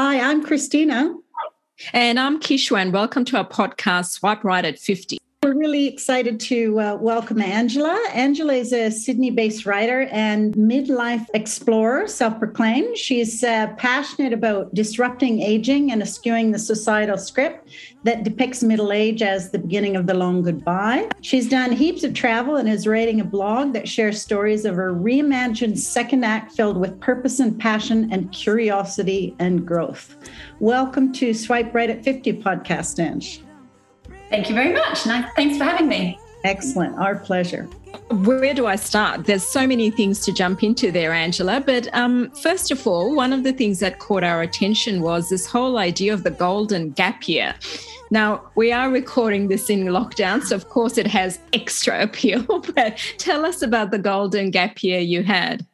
Hi, I'm Christina. And I'm Kishwar. Welcome to our podcast, Swipe Right at 50. Really excited to uh, welcome Angela. Angela is a Sydney based writer and midlife explorer, self proclaimed. She's uh, passionate about disrupting aging and eschewing the societal script that depicts middle age as the beginning of the long goodbye. She's done heaps of travel and is writing a blog that shares stories of her reimagined second act filled with purpose and passion and curiosity and growth. Welcome to Swipe Right at 50 podcast, Ange. Thank you very much. Nice. Thanks for having me. Excellent. Our pleasure. Where do I start? There's so many things to jump into there, Angela. But um, first of all, one of the things that caught our attention was this whole idea of the golden gap year. Now, we are recording this in lockdown, so of course it has extra appeal. But tell us about the golden gap year you had.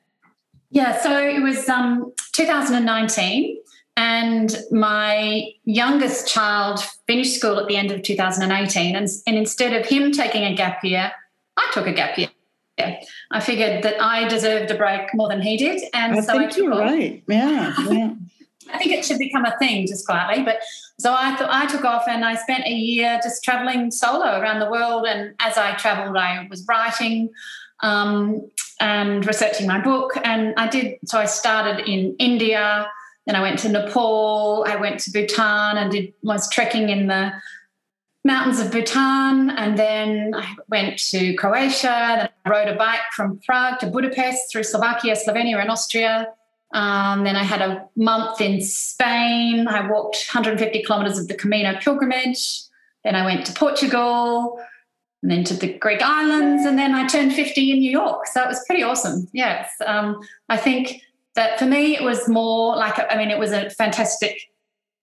Yeah, so it was um, 2019. And my youngest child finished school at the end of 2018. And, and instead of him taking a gap year, I took a gap year. I figured that I deserved a break more than he did. And I so think I you're right. Yeah. yeah. I think it should become a thing just quietly. But so I thought I took off and I spent a year just traveling solo around the world. And as I traveled, I was writing um, and researching my book. And I did, so I started in India then I went to Nepal. I went to Bhutan and did was trekking in the mountains of Bhutan, and then I went to Croatia. Then I rode a bike from Prague to Budapest through Slovakia, Slovenia, and Austria. Um, then I had a month in Spain. I walked 150 kilometers of the Camino pilgrimage. Then I went to Portugal and then to the Greek islands. And then I turned 50 in New York. So it was pretty awesome. Yes. Um, I think that for me it was more like I mean it was a fantastic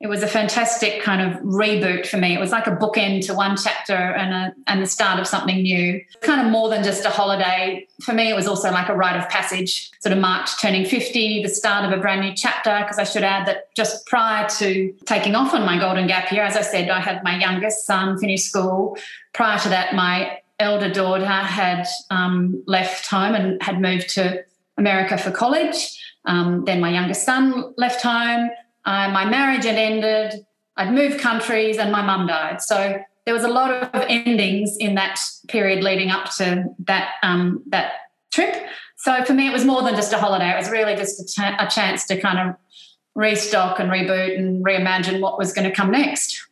it was a fantastic kind of reboot for me. It was like a bookend to one chapter and a and the start of something new. Kind of more than just a holiday. For me, it was also like a rite of passage. Sort of March turning 50, the start of a brand new chapter. Because I should add that just prior to taking off on my golden gap year, as I said, I had my youngest son finish school. Prior to that, my elder daughter had um, left home and had moved to America for college. Um, then my youngest son left home. Uh, my marriage had ended. I'd moved countries, and my mum died. So there was a lot of endings in that period leading up to that um, that trip. So for me, it was more than just a holiday. It was really just a, ch- a chance to kind of restock and reboot and reimagine what was going to come next.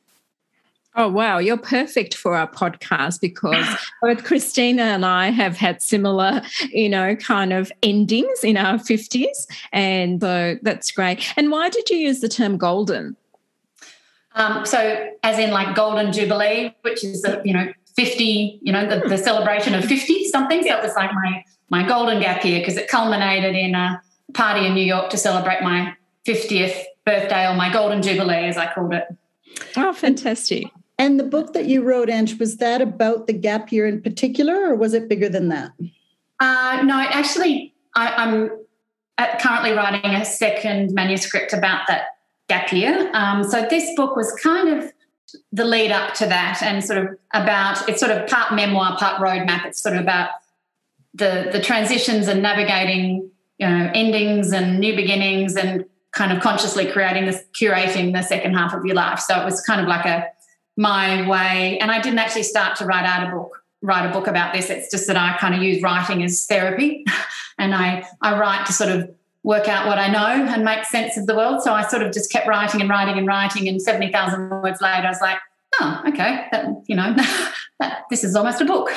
Oh, wow. You're perfect for our podcast because both Christina and I have had similar, you know, kind of endings in our 50s. And so that's great. And why did you use the term golden? Um, so, as in like Golden Jubilee, which is, the, you know, 50, you know, the, the celebration of 50 something. So it was like my, my golden gap year because it culminated in a party in New York to celebrate my 50th birthday or my golden jubilee, as I called it. Oh, fantastic. And the book that you wrote, Ange, was that about the gap year in particular, or was it bigger than that? Uh, no, actually, I, am currently writing a second manuscript about that gap year. Um, so this book was kind of the lead up to that, and sort of about it's sort of part memoir, part roadmap. It's sort of about the the transitions and navigating, you know, endings and new beginnings, and kind of consciously creating this, curating the second half of your life. So it was kind of like a my way. And I didn't actually start to write out a book, write a book about this. It's just that I kind of use writing as therapy. and I, I write to sort of work out what I know and make sense of the world. So I sort of just kept writing and writing and writing. And 70,000 words later, I was like, oh, okay, that, you know, that, this is almost a book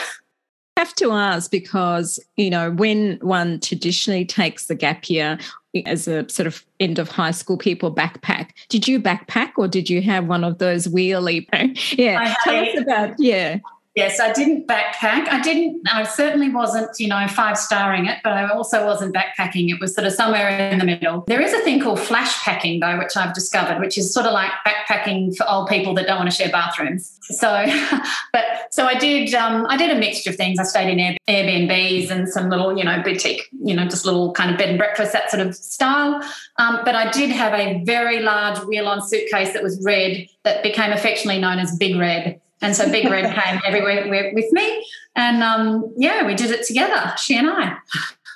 have to ask because you know when one traditionally takes the gap year as a sort of end of high school people backpack. Did you backpack or did you have one of those wheelie yeah tell us about yeah Yes, I didn't backpack. I didn't, I certainly wasn't, you know, five starring it, but I also wasn't backpacking. It was sort of somewhere in the middle. There is a thing called flash packing, though, which I've discovered, which is sort of like backpacking for old people that don't want to share bathrooms. So, but so I did, um, I did a mixture of things. I stayed in Airbnbs and some little, you know, boutique, you know, just little kind of bed and breakfast, that sort of style. Um, but I did have a very large wheel on suitcase that was red that became affectionately known as Big Red and so Big Red came everywhere with me. And um, yeah, we did it together, she and I.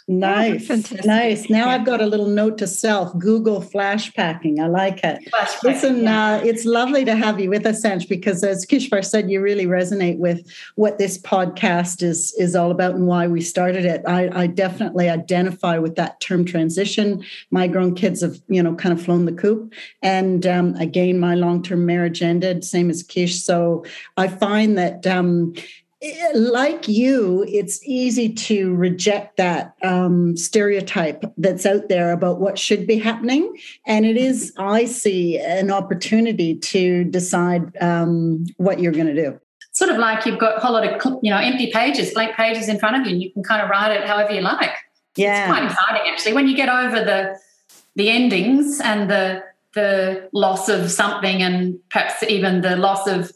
Nice, oh, nice. Now yeah. I've got a little note to self: Google flash packing. I like it. Listen, yeah. uh, it's lovely to have you with us, Ange, because as Kishwar said, you really resonate with what this podcast is is all about and why we started it. I, I definitely identify with that term transition. My grown kids have, you know, kind of flown the coop, and um, again, my long term marriage ended, same as Kish. So I find that. Um, like you, it's easy to reject that um, stereotype that's out there about what should be happening. And it is, I see, an opportunity to decide um, what you're going to do. Sort of like you've got a whole lot of, you know, empty pages, blank pages in front of you, and you can kind of write it however you like. Yeah. It's quite exciting, actually. When you get over the the endings and the the loss of something and perhaps even the loss of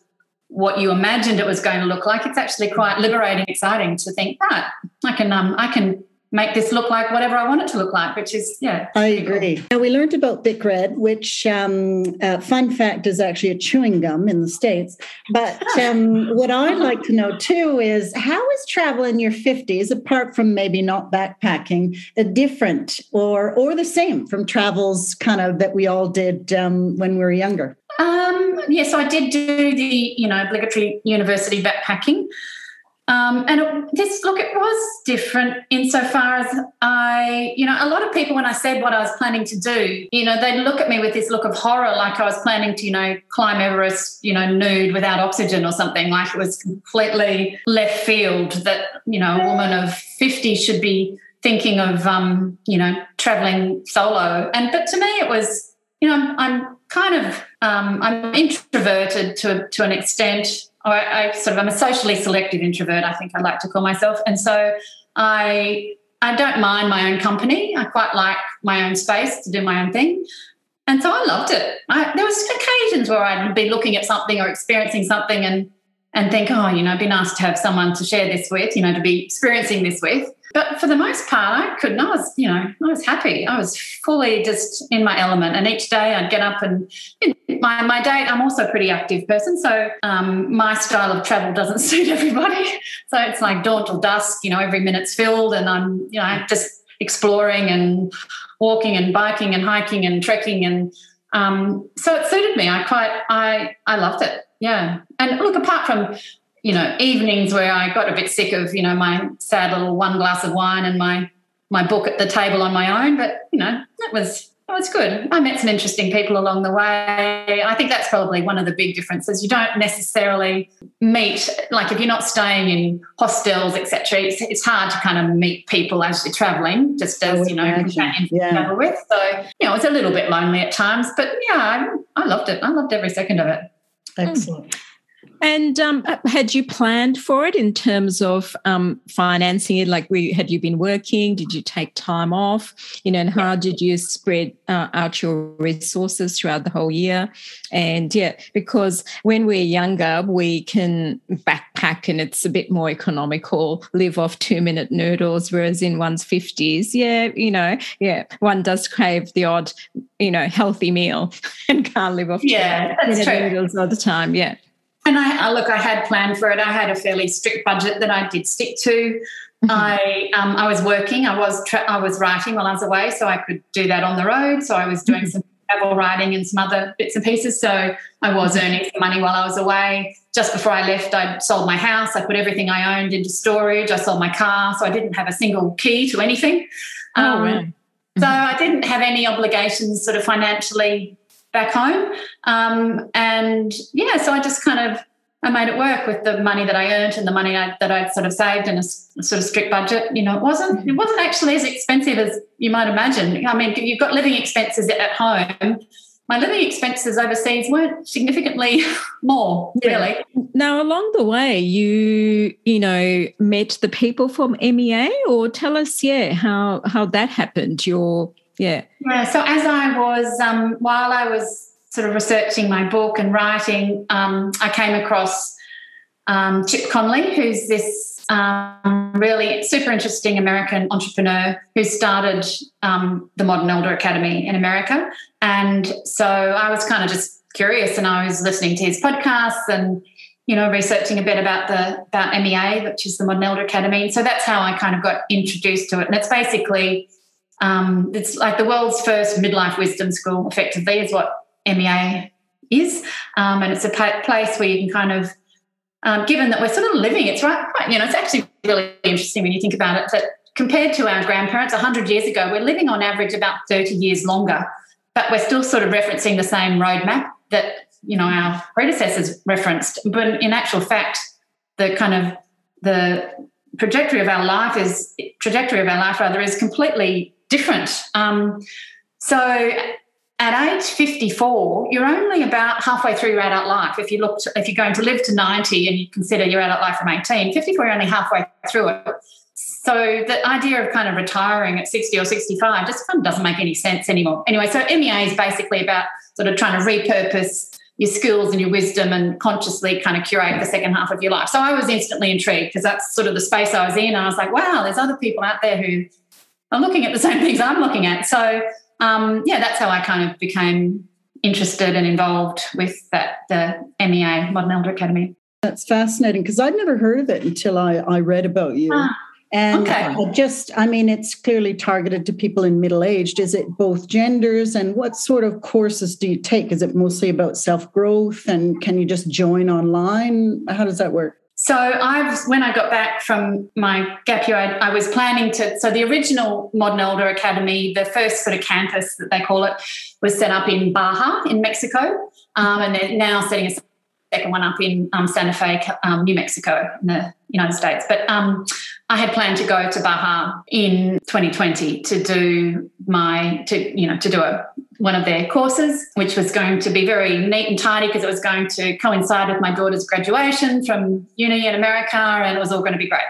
what you imagined it was going to look like, it's actually quite liberating, exciting to think, right, I can um, I can make this look like whatever I want it to look like, which is, yeah. I agree. Cool. Now, we learned about Big Red, which, um, uh, fun fact, is actually a chewing gum in the States. But um, what I'd like to know too is how is travel in your 50s, apart from maybe not backpacking, a different or, or the same from travels kind of that we all did um, when we were younger? Um, yes, I did do the you know obligatory university backpacking, um, and it, this look it was different insofar as I you know a lot of people when I said what I was planning to do, you know they'd look at me with this look of horror, like I was planning to you know climb Everest, you know nude without oxygen or something, like it was completely left field that you know a woman of fifty should be thinking of um, you know traveling solo, and but to me it was you know, I'm, I'm kind of um, I'm introverted to to an extent. I, I sort of I'm a socially selective introvert. I think I like to call myself, and so I I don't mind my own company. I quite like my own space to do my own thing. And so I loved it. I, there was occasions where I'd be looking at something or experiencing something and and think, oh, you know, it'd be nice to have someone to share this with, you know, to be experiencing this with. But for the most part, I couldn't. I was, you know, I was happy. I was fully just in my element. And each day I'd get up and my, my date, I'm also a pretty active person. So um, my style of travel doesn't suit everybody. So it's like dawn till dusk, you know, every minute's filled and I'm, you know, just exploring and walking and biking and hiking and trekking. And um, so it suited me. I quite, I, I loved it. Yeah. And look, apart from you know, evenings where I got a bit sick of, you know, my sad little one glass of wine and my my book at the table on my own. But, you know, that was that was good. I met some interesting people along the way. I think that's probably one of the big differences. You don't necessarily meet, like if you're not staying in hostels, etc. It's, it's hard to kind of meet people as you're traveling, just as you know, yeah. travel with. So you know, it's a little bit lonely at times, but yeah, I, I loved it. I loved every second of it. Excellent. And um, had you planned for it in terms of um, financing it? Like, we, had you been working? Did you take time off? You know, and how did you spread uh, out your resources throughout the whole year? And yeah, because when we're younger, we can backpack and it's a bit more economical, live off two minute noodles, whereas in one's 50s, yeah, you know, yeah, one does crave the odd, you know, healthy meal and can't live off yeah, two minute noodles all the time. Yeah. And I look, I had planned for it. I had a fairly strict budget that I did stick to. Mm-hmm. I um, I was working. I was tra- I was writing while I was away, so I could do that on the road. So I was doing mm-hmm. some travel writing and some other bits and pieces. So I was mm-hmm. earning some money while I was away. Just before I left, I sold my house. I put everything I owned into storage. I sold my car, so I didn't have a single key to anything. Oh, um, wow. So I didn't have any obligations, sort of financially back home. Um, and yeah, so I just kind of I made it work with the money that I earned and the money I, that I'd sort of saved in a, a sort of strict budget. You know, it wasn't it wasn't actually as expensive as you might imagine. I mean, you've got living expenses at home. My living expenses overseas weren't significantly more, really. Now, along the way, you you know met the people from MEA, or tell us, yeah, how how that happened. Your yeah. Yeah. So as I was, um, while I was sort of researching my book and writing, um, I came across um, Chip Conley, who's this um, really super interesting American entrepreneur who started um, the Modern Elder Academy in America. And so I was kind of just curious, and I was listening to his podcasts and you know, researching a bit about the about MEA, which is the Modern Elder Academy. So that's how I kind of got introduced to it. And it's basically um, it's like the world's first midlife wisdom school, effectively, is what MEA is. Um, and it's a place where you can kind of, um, given that we're sort of living, it's right, you know, it's actually really interesting when you think about it that compared to our grandparents 100 years ago, we're living on average about 30 years longer, but we're still sort of referencing the same roadmap that, you know, our predecessors referenced. But in actual fact, the kind of the trajectory of our life is trajectory of our life rather is completely different. Um, so at age 54, you're only about halfway through your adult life. If you look, to, if you're going to live to 90 and you consider your adult life from 18, 54, you're only halfway through it. So the idea of kind of retiring at 60 or 65 just kind of doesn't make any sense anymore. Anyway, so MEA is basically about sort of trying to repurpose your skills and your wisdom and consciously kind of curate the second half of your life. So I was instantly intrigued because that's sort of the space I was in. I was like, wow, there's other people out there who are looking at the same things I'm looking at. So um, yeah, that's how I kind of became interested and involved with that the MEA Modern Elder Academy. That's fascinating because I'd never heard of it until I, I read about you. Ah, and okay. just, I mean, it's clearly targeted to people in middle aged. Is it both genders? And what sort of courses do you take? Is it mostly about self growth? And can you just join online? How does that work? So I've when I got back from my gap year, I, I, was planning to. So the original Modern Elder Academy, the first sort of campus that they call it, was set up in Baja in Mexico, um, and they're now setting a second one up in um, Santa Fe, um, New Mexico, in the United States. But um, I had planned to go to Baja in 2020 to do my to you know to do a one of their courses, which was going to be very neat and tidy because it was going to coincide with my daughter's graduation from uni in America, and it was all going to be great.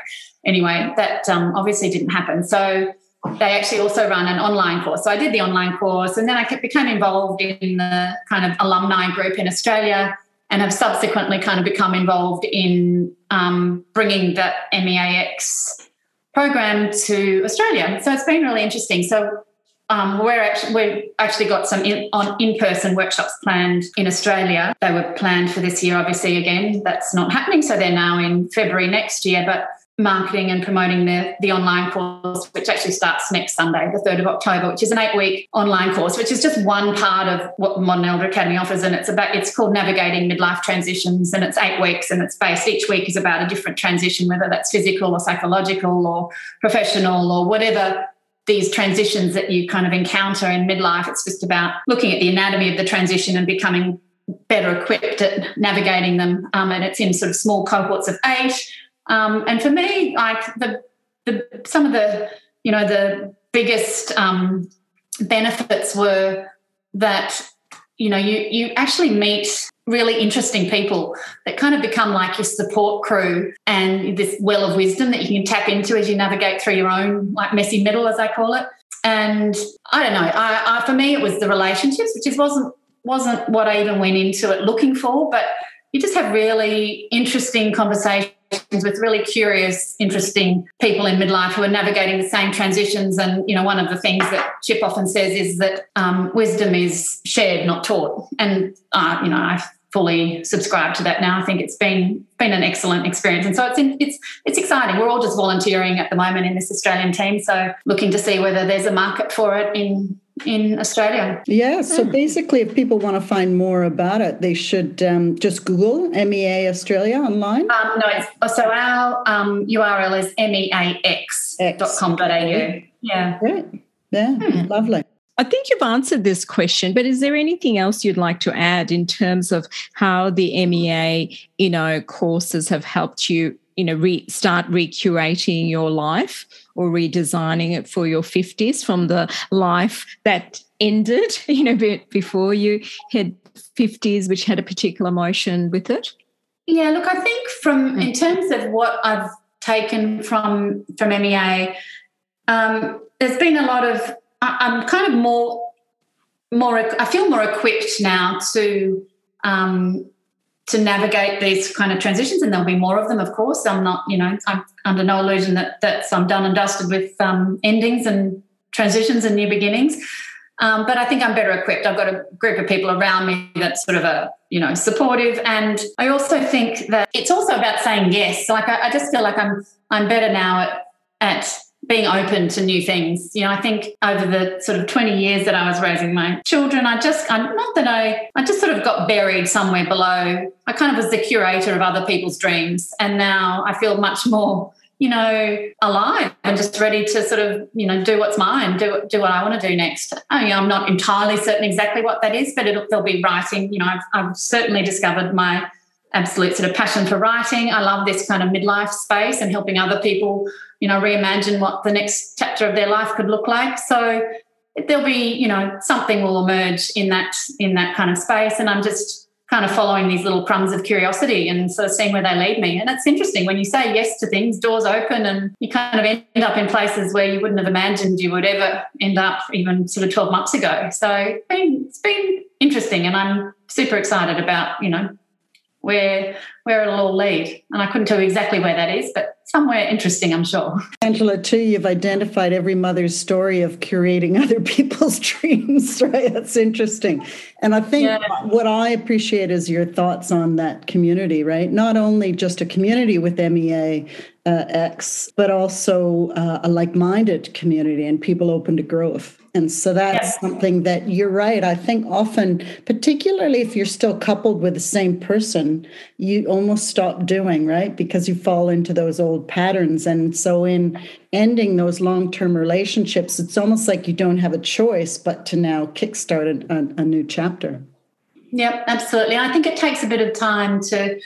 Anyway, that um, obviously didn't happen. So they actually also run an online course. So I did the online course, and then I became involved in the kind of alumni group in Australia, and have subsequently kind of become involved in um, bringing that MEAX program to Australia. So it's been really interesting. So um, we're actually we've actually got some in, on in-person workshops planned in Australia. They were planned for this year, obviously. Again, that's not happening, so they're now in February next year. But marketing and promoting the, the online course, which actually starts next Sunday, the 3rd of October, which is an eight week online course, which is just one part of what Modern Elder Academy offers. And it's about, it's called Navigating Midlife Transitions. And it's eight weeks and it's based, each week is about a different transition, whether that's physical or psychological or professional or whatever these transitions that you kind of encounter in midlife. It's just about looking at the anatomy of the transition and becoming better equipped at navigating them. Um, and it's in sort of small cohorts of eight. Um, and for me, like the, the some of the you know the biggest um, benefits were that you know you you actually meet really interesting people that kind of become like your support crew and this well of wisdom that you can tap into as you navigate through your own like messy middle as i call it. And i don't know I, I, for me it was the relationships which just wasn't wasn't what i even went into it looking for but you just have really interesting conversations with really curious, interesting people in midlife who are navigating the same transitions. And, you know, one of the things that Chip often says is that um, wisdom is shared, not taught. And, uh, you know, I fully subscribe to that now. I think it's been been an excellent experience, and so it's in, it's it's exciting. We're all just volunteering at the moment in this Australian team, so looking to see whether there's a market for it in in Australia. Yeah. So mm. basically, if people want to find more about it, they should um, just Google MEA Australia online. Um, no, it's, so our um, URL is meax.com.au. Yeah. Great. Yeah. Hmm. Lovely. I think you've answered this question, but is there anything else you'd like to add in terms of how the MEA, you know, courses have helped you, you know, re- start recurating your life? Or redesigning it for your 50s from the life that ended, you know, before you had 50s, which had a particular emotion with it? Yeah, look, I think from in terms of what I've taken from from MEA, um, there's been a lot of I'm kind of more more I feel more equipped now to um, to navigate these kind of transitions, and there'll be more of them, of course. I'm not, you know, I'm under no illusion that that's I'm done and dusted with um, endings and transitions and new beginnings. Um, but I think I'm better equipped. I've got a group of people around me that's sort of a, you know, supportive. And I also think that it's also about saying yes. Like I, I just feel like I'm I'm better now at at being open to new things. You know, I think over the sort of 20 years that I was raising my children, I just, I'm not that I, I just sort of got buried somewhere below. I kind of was the curator of other people's dreams. And now I feel much more, you know, alive and just ready to sort of, you know, do what's mine, do, do what I want to do next. I mean, I'm not entirely certain exactly what that is, but it'll, there'll be writing. You know, I've, I've certainly discovered my absolute sort of passion for writing. I love this kind of midlife space and helping other people you know, reimagine what the next chapter of their life could look like. So there'll be, you know, something will emerge in that in that kind of space. And I'm just kind of following these little crumbs of curiosity and sort of seeing where they lead me. And it's interesting when you say yes to things, doors open and you kind of end up in places where you wouldn't have imagined you would ever end up even sort of 12 months ago. So it's been, it's been interesting and I'm super excited about, you know, where where it'll all lead. And I couldn't tell you exactly where that is, but somewhere interesting, I'm sure. Angela, too, you've identified every mother's story of curating other people's dreams, right? That's interesting. And I think yeah. what I appreciate is your thoughts on that community, right? Not only just a community with MEA uh, X, but also uh, a like minded community and people open to growth. And so that's yes. something that you're right. I think often, particularly if you're still coupled with the same person, you almost stop doing, right? Because you fall into those old patterns. And so, in ending those long term relationships, it's almost like you don't have a choice but to now kickstart a, a new chapter. Yep, absolutely. I think it takes a bit of time to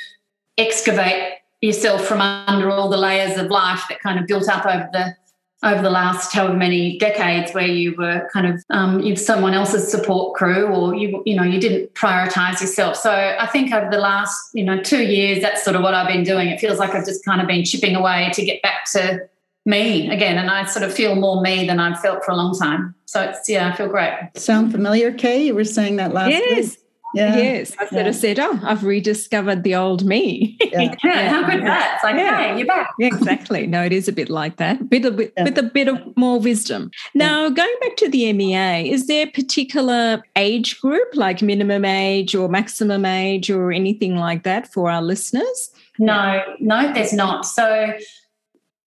excavate yourself from under all the layers of life that kind of built up over the over the last however many decades where you were kind of um, you've someone else's support crew or you you know you didn't prioritize yourself. So i think over the last you know two years that's sort of what i've been doing. It feels like i've just kind of been chipping away to get back to me again. And i sort of feel more me than i've felt for a long time. So it's yeah i feel great. Sound familiar kay? You were saying that last yes. week. Yeah. Yes, I sort yeah. of said, "Oh, I've rediscovered the old me." Yeah, yeah. how good that? It's like, yeah. hey, you're back. exactly. No, it is a bit like that, bit of, yeah. with a bit of more wisdom. Now, going back to the MEA, is there a particular age group, like minimum age or maximum age, or anything like that for our listeners? No, no, there's not. So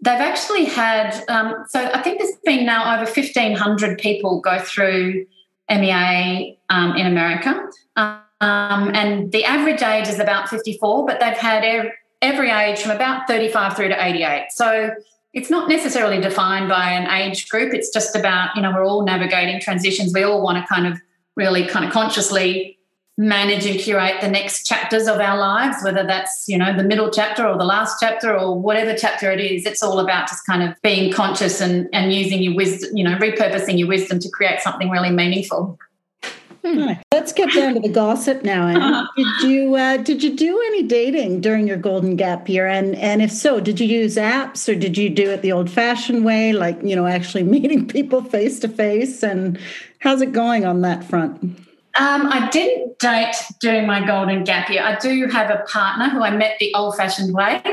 they've actually had. Um, so I think there's been now over 1,500 people go through MEA um, in America. Um, and the average age is about 54, but they've had every, every age from about 35 through to 88. So it's not necessarily defined by an age group. It's just about, you know, we're all navigating transitions. We all want to kind of really kind of consciously manage and curate the next chapters of our lives, whether that's, you know, the middle chapter or the last chapter or whatever chapter it is. It's all about just kind of being conscious and, and using your wisdom, you know, repurposing your wisdom to create something really meaningful. Hmm. Let's get down to the gossip now. Anne. Did you uh, did you do any dating during your golden gap year? And and if so, did you use apps or did you do it the old fashioned way, like you know, actually meeting people face to face? And how's it going on that front? Um, I didn't date during my golden gap year. I do have a partner who I met the old fashioned way,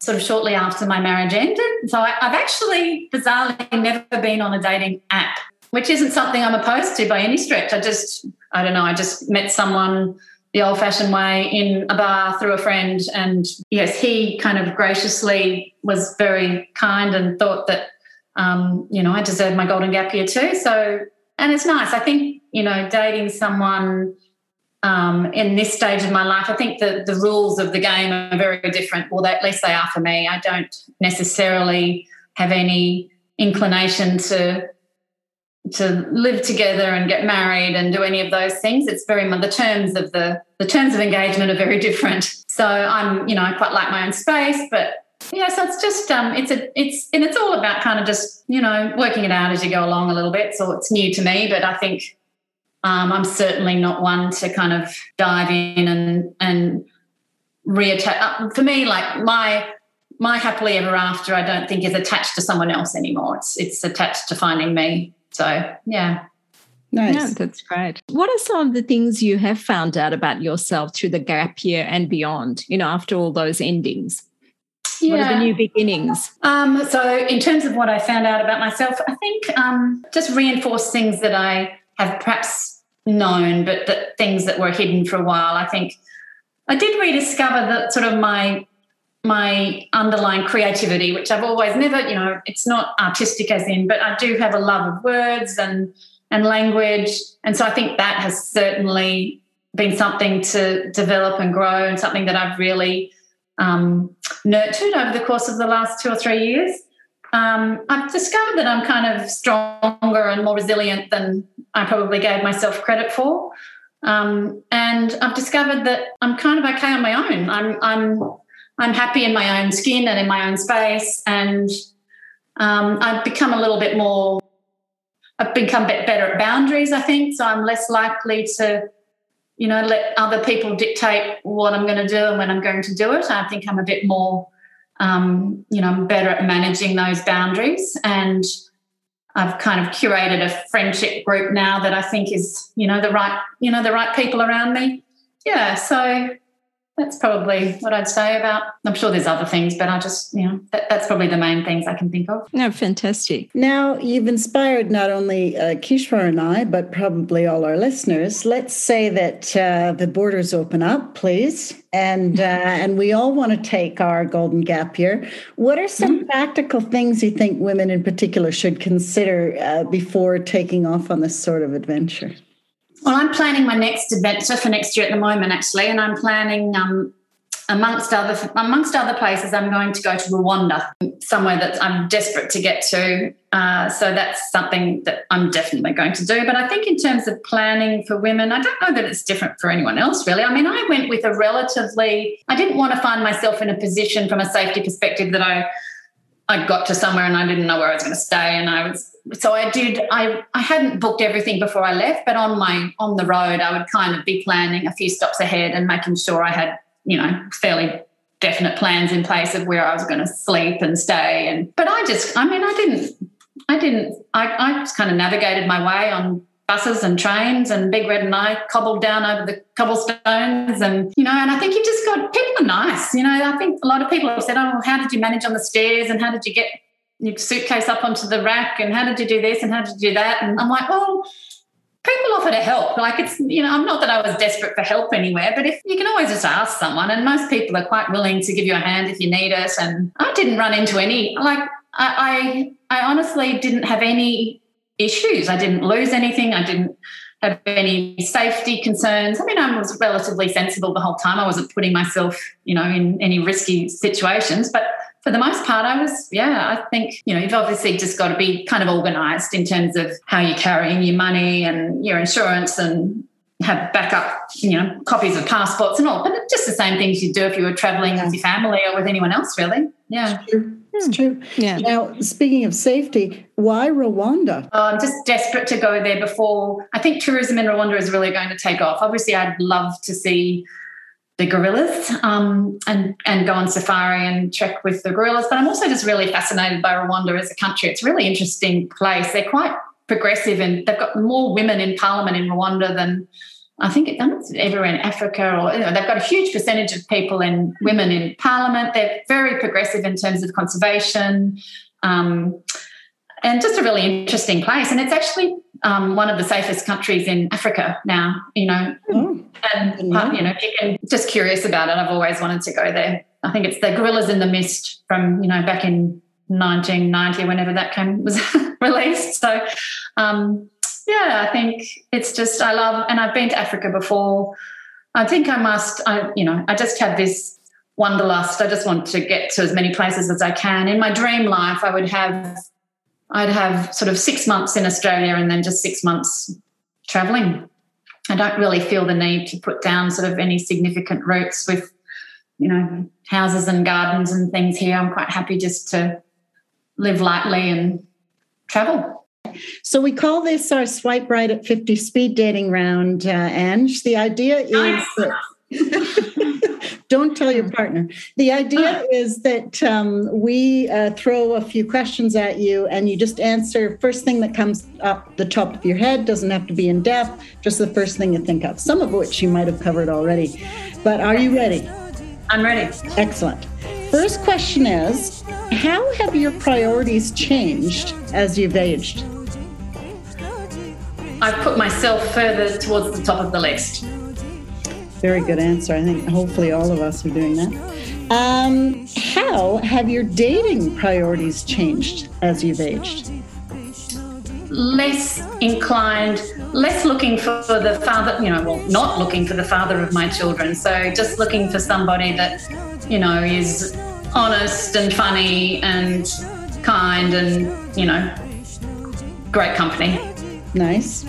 sort of shortly after my marriage ended. So I, have actually, bizarrely, never been on a dating app, which isn't something I'm opposed to by any stretch. I just, I don't know, I just met someone the old fashioned way in a bar through a friend. And yes, he kind of graciously was very kind and thought that, um, you know, I deserved my golden gap year too. So, and it's nice. I think you know, dating someone um, in this stage of my life, I think the, the rules of the game are very different. Well, at least they are for me. I don't necessarily have any inclination to to live together and get married and do any of those things. It's very the terms of the the terms of engagement are very different. So I'm, you know, I quite like my own space, but yeah, so it's just um, it's a it's and it's all about kind of just you know working it out as you go along a little bit. So it's new to me, but I think um, I'm certainly not one to kind of dive in and and reattach. Uh, for me, like my my happily ever after, I don't think is attached to someone else anymore. It's it's attached to finding me. So yeah. Nice. Yeah, that's great. What are some of the things you have found out about yourself through the gap year and beyond, you know, after all those endings? Yeah. What are the new beginnings? Um, so, in terms of what I found out about myself, I think um, just reinforce things that I have perhaps known, but that things that were hidden for a while. I think I did rediscover that sort of my my underlying creativity, which I've always never, you know, it's not artistic as in, but I do have a love of words and and language, and so I think that has certainly been something to develop and grow, and something that I've really um, nurtured over the course of the last two or three years. Um, I've discovered that I'm kind of stronger and more resilient than I probably gave myself credit for. Um, and I've discovered that I'm kind of okay on my own. I'm I'm I'm happy in my own skin and in my own space, and um, I've become a little bit more. I've become a bit better at boundaries, I think. So I'm less likely to, you know, let other people dictate what I'm going to do and when I'm going to do it. I think I'm a bit more, um, you know, I'm better at managing those boundaries and I've kind of curated a friendship group now that I think is, you know, the right, you know, the right people around me. Yeah, so that's probably what I'd say about. I'm sure there's other things, but I just, you know, that, that's probably the main things I can think of. No, fantastic. Now, you've inspired not only uh, Kishwar and I, but probably all our listeners. Let's say that uh, the borders open up, please, and uh, and we all want to take our golden gap year. What are some mm-hmm. practical things you think women in particular should consider uh, before taking off on this sort of adventure? Well, I'm planning my next adventure for next year at the moment, actually, and I'm planning um, amongst other amongst other places. I'm going to go to Rwanda, somewhere that I'm desperate to get to. Uh, so that's something that I'm definitely going to do. But I think in terms of planning for women, I don't know that it's different for anyone else, really. I mean, I went with a relatively. I didn't want to find myself in a position from a safety perspective that I I got to somewhere and I didn't know where I was going to stay, and I was so I did. I I hadn't booked everything before I left, but on my on the road, I would kind of be planning a few stops ahead and making sure I had you know fairly definite plans in place of where I was going to sleep and stay. And but I just, I mean, I didn't, I didn't, I I just kind of navigated my way on buses and trains and Big Red and I cobbled down over the cobblestones and you know and I think you just got people are nice you know I think a lot of people have said oh how did you manage on the stairs and how did you get your suitcase up onto the rack and how did you do this and how did you do that and I'm like well people offer to help like it's you know I'm not that I was desperate for help anywhere but if you can always just ask someone and most people are quite willing to give you a hand if you need it and I didn't run into any like I, I, I honestly didn't have any issues. I didn't lose anything. I didn't have any safety concerns. I mean, I was relatively sensible the whole time. I wasn't putting myself, you know, in any risky situations. But for the most part, I was, yeah, I think, you know, you've obviously just got to be kind of organized in terms of how you're carrying your money and your insurance and have backup, you know, copies of passports and all. But just the same things you do if you were traveling yeah. with your family or with anyone else, really. Yeah. It's hmm. true. Yeah. Now, speaking of safety, why Rwanda? Oh, I'm just desperate to go there before. I think tourism in Rwanda is really going to take off. Obviously, I'd love to see the gorillas um, and and go on safari and trek with the gorillas. But I'm also just really fascinated by Rwanda as a country. It's a really interesting place. They're quite progressive and they've got more women in parliament in Rwanda than I think it, it's everywhere in Africa, or you know, they've got a huge percentage of people and women in parliament. They're very progressive in terms of conservation, um, and just a really interesting place. And it's actually um, one of the safest countries in Africa now. You know, oh, and you know, you can just curious about it. I've always wanted to go there. I think it's the Gorillas in the Mist from you know back in 1990, whenever that came was released. So. Um, yeah, I think it's just I love, and I've been to Africa before. I think I must. I you know I just have this wanderlust. I just want to get to as many places as I can. In my dream life, I would have I'd have sort of six months in Australia and then just six months traveling. I don't really feel the need to put down sort of any significant roots with, you know, houses and gardens and things here. I'm quite happy just to live lightly and travel. So we call this our swipe right at 50 speed dating round, uh, Ange. The idea is that, don't tell your partner. The idea is that um, we uh, throw a few questions at you and you just answer first thing that comes up the top of your head. Doesn't have to be in depth, just the first thing you think of, some of which you might have covered already. But are you ready? I'm ready. Excellent. First question is How have your priorities changed as you've aged? I've put myself further towards the top of the list. Very good answer. I think hopefully all of us are doing that. Um, how have your dating priorities changed as you've aged? Less inclined, less looking for the father, you know, well, not looking for the father of my children. So just looking for somebody that, you know, is honest and funny and kind and, you know, great company. Nice.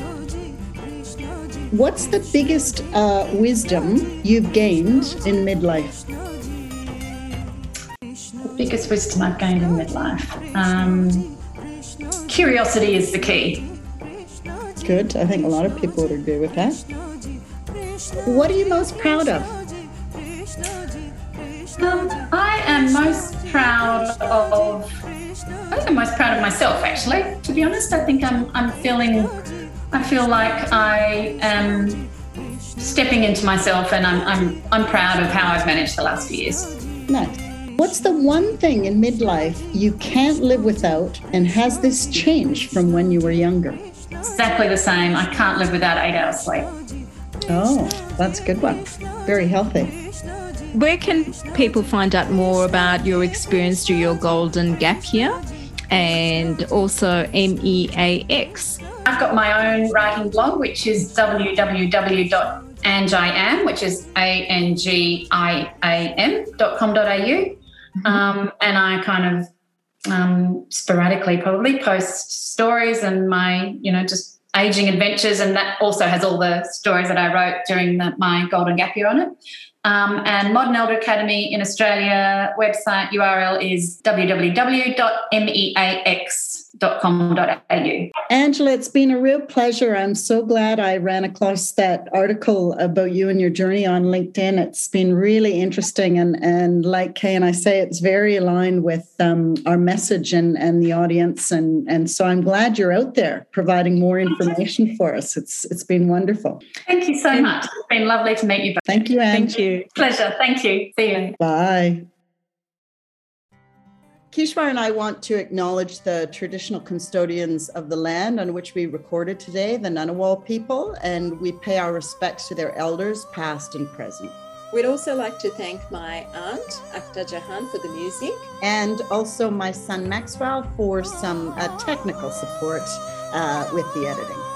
What's the biggest uh, wisdom you've gained in midlife? The biggest wisdom I've gained in midlife. Um, curiosity is the key. Good. I think a lot of people would agree with that. What are you most proud of? Um, I am most proud of. I think I'm most proud of myself, actually. To be honest, I think I'm. I'm feeling. I feel like I am stepping into myself, and I'm. I'm. I'm proud of how I've managed the last few years. Nice. What's the one thing in midlife you can't live without, and has this changed from when you were younger? Exactly the same. I can't live without eight hours sleep. Oh, that's a good one. Very healthy. Where can people find out more about your experience through your golden gap year and also MEAX? I've got my own writing blog, which is www.angiam, which is A-N-G-I-A-M.com.au. Mm-hmm. Um, and I kind of um, sporadically probably post stories and my, you know, just aging adventures. And that also has all the stories that I wrote during the, my golden gap year on it. Um, and Modern Elder Academy in Australia website URL is www.meax.com.au. Angela, it's been a real pleasure. I'm so glad I ran across that article about you and your journey on LinkedIn. It's been really interesting. And, and like Kay and I say, it's very aligned with um, our message and, and the audience. And, and so I'm glad you're out there providing more information for us. It's It's been wonderful. Thank you so much. It's been lovely to meet you. Both. Thank you, Angela. Thank you. Pleasure. Thank you. See you. Bye. Kishwar and I want to acknowledge the traditional custodians of the land on which we recorded today, the Ngunnawal people, and we pay our respects to their elders, past and present. We'd also like to thank my aunt, Akhtar Jahan, for the music. And also my son Maxwell for some uh, technical support uh, with the editing.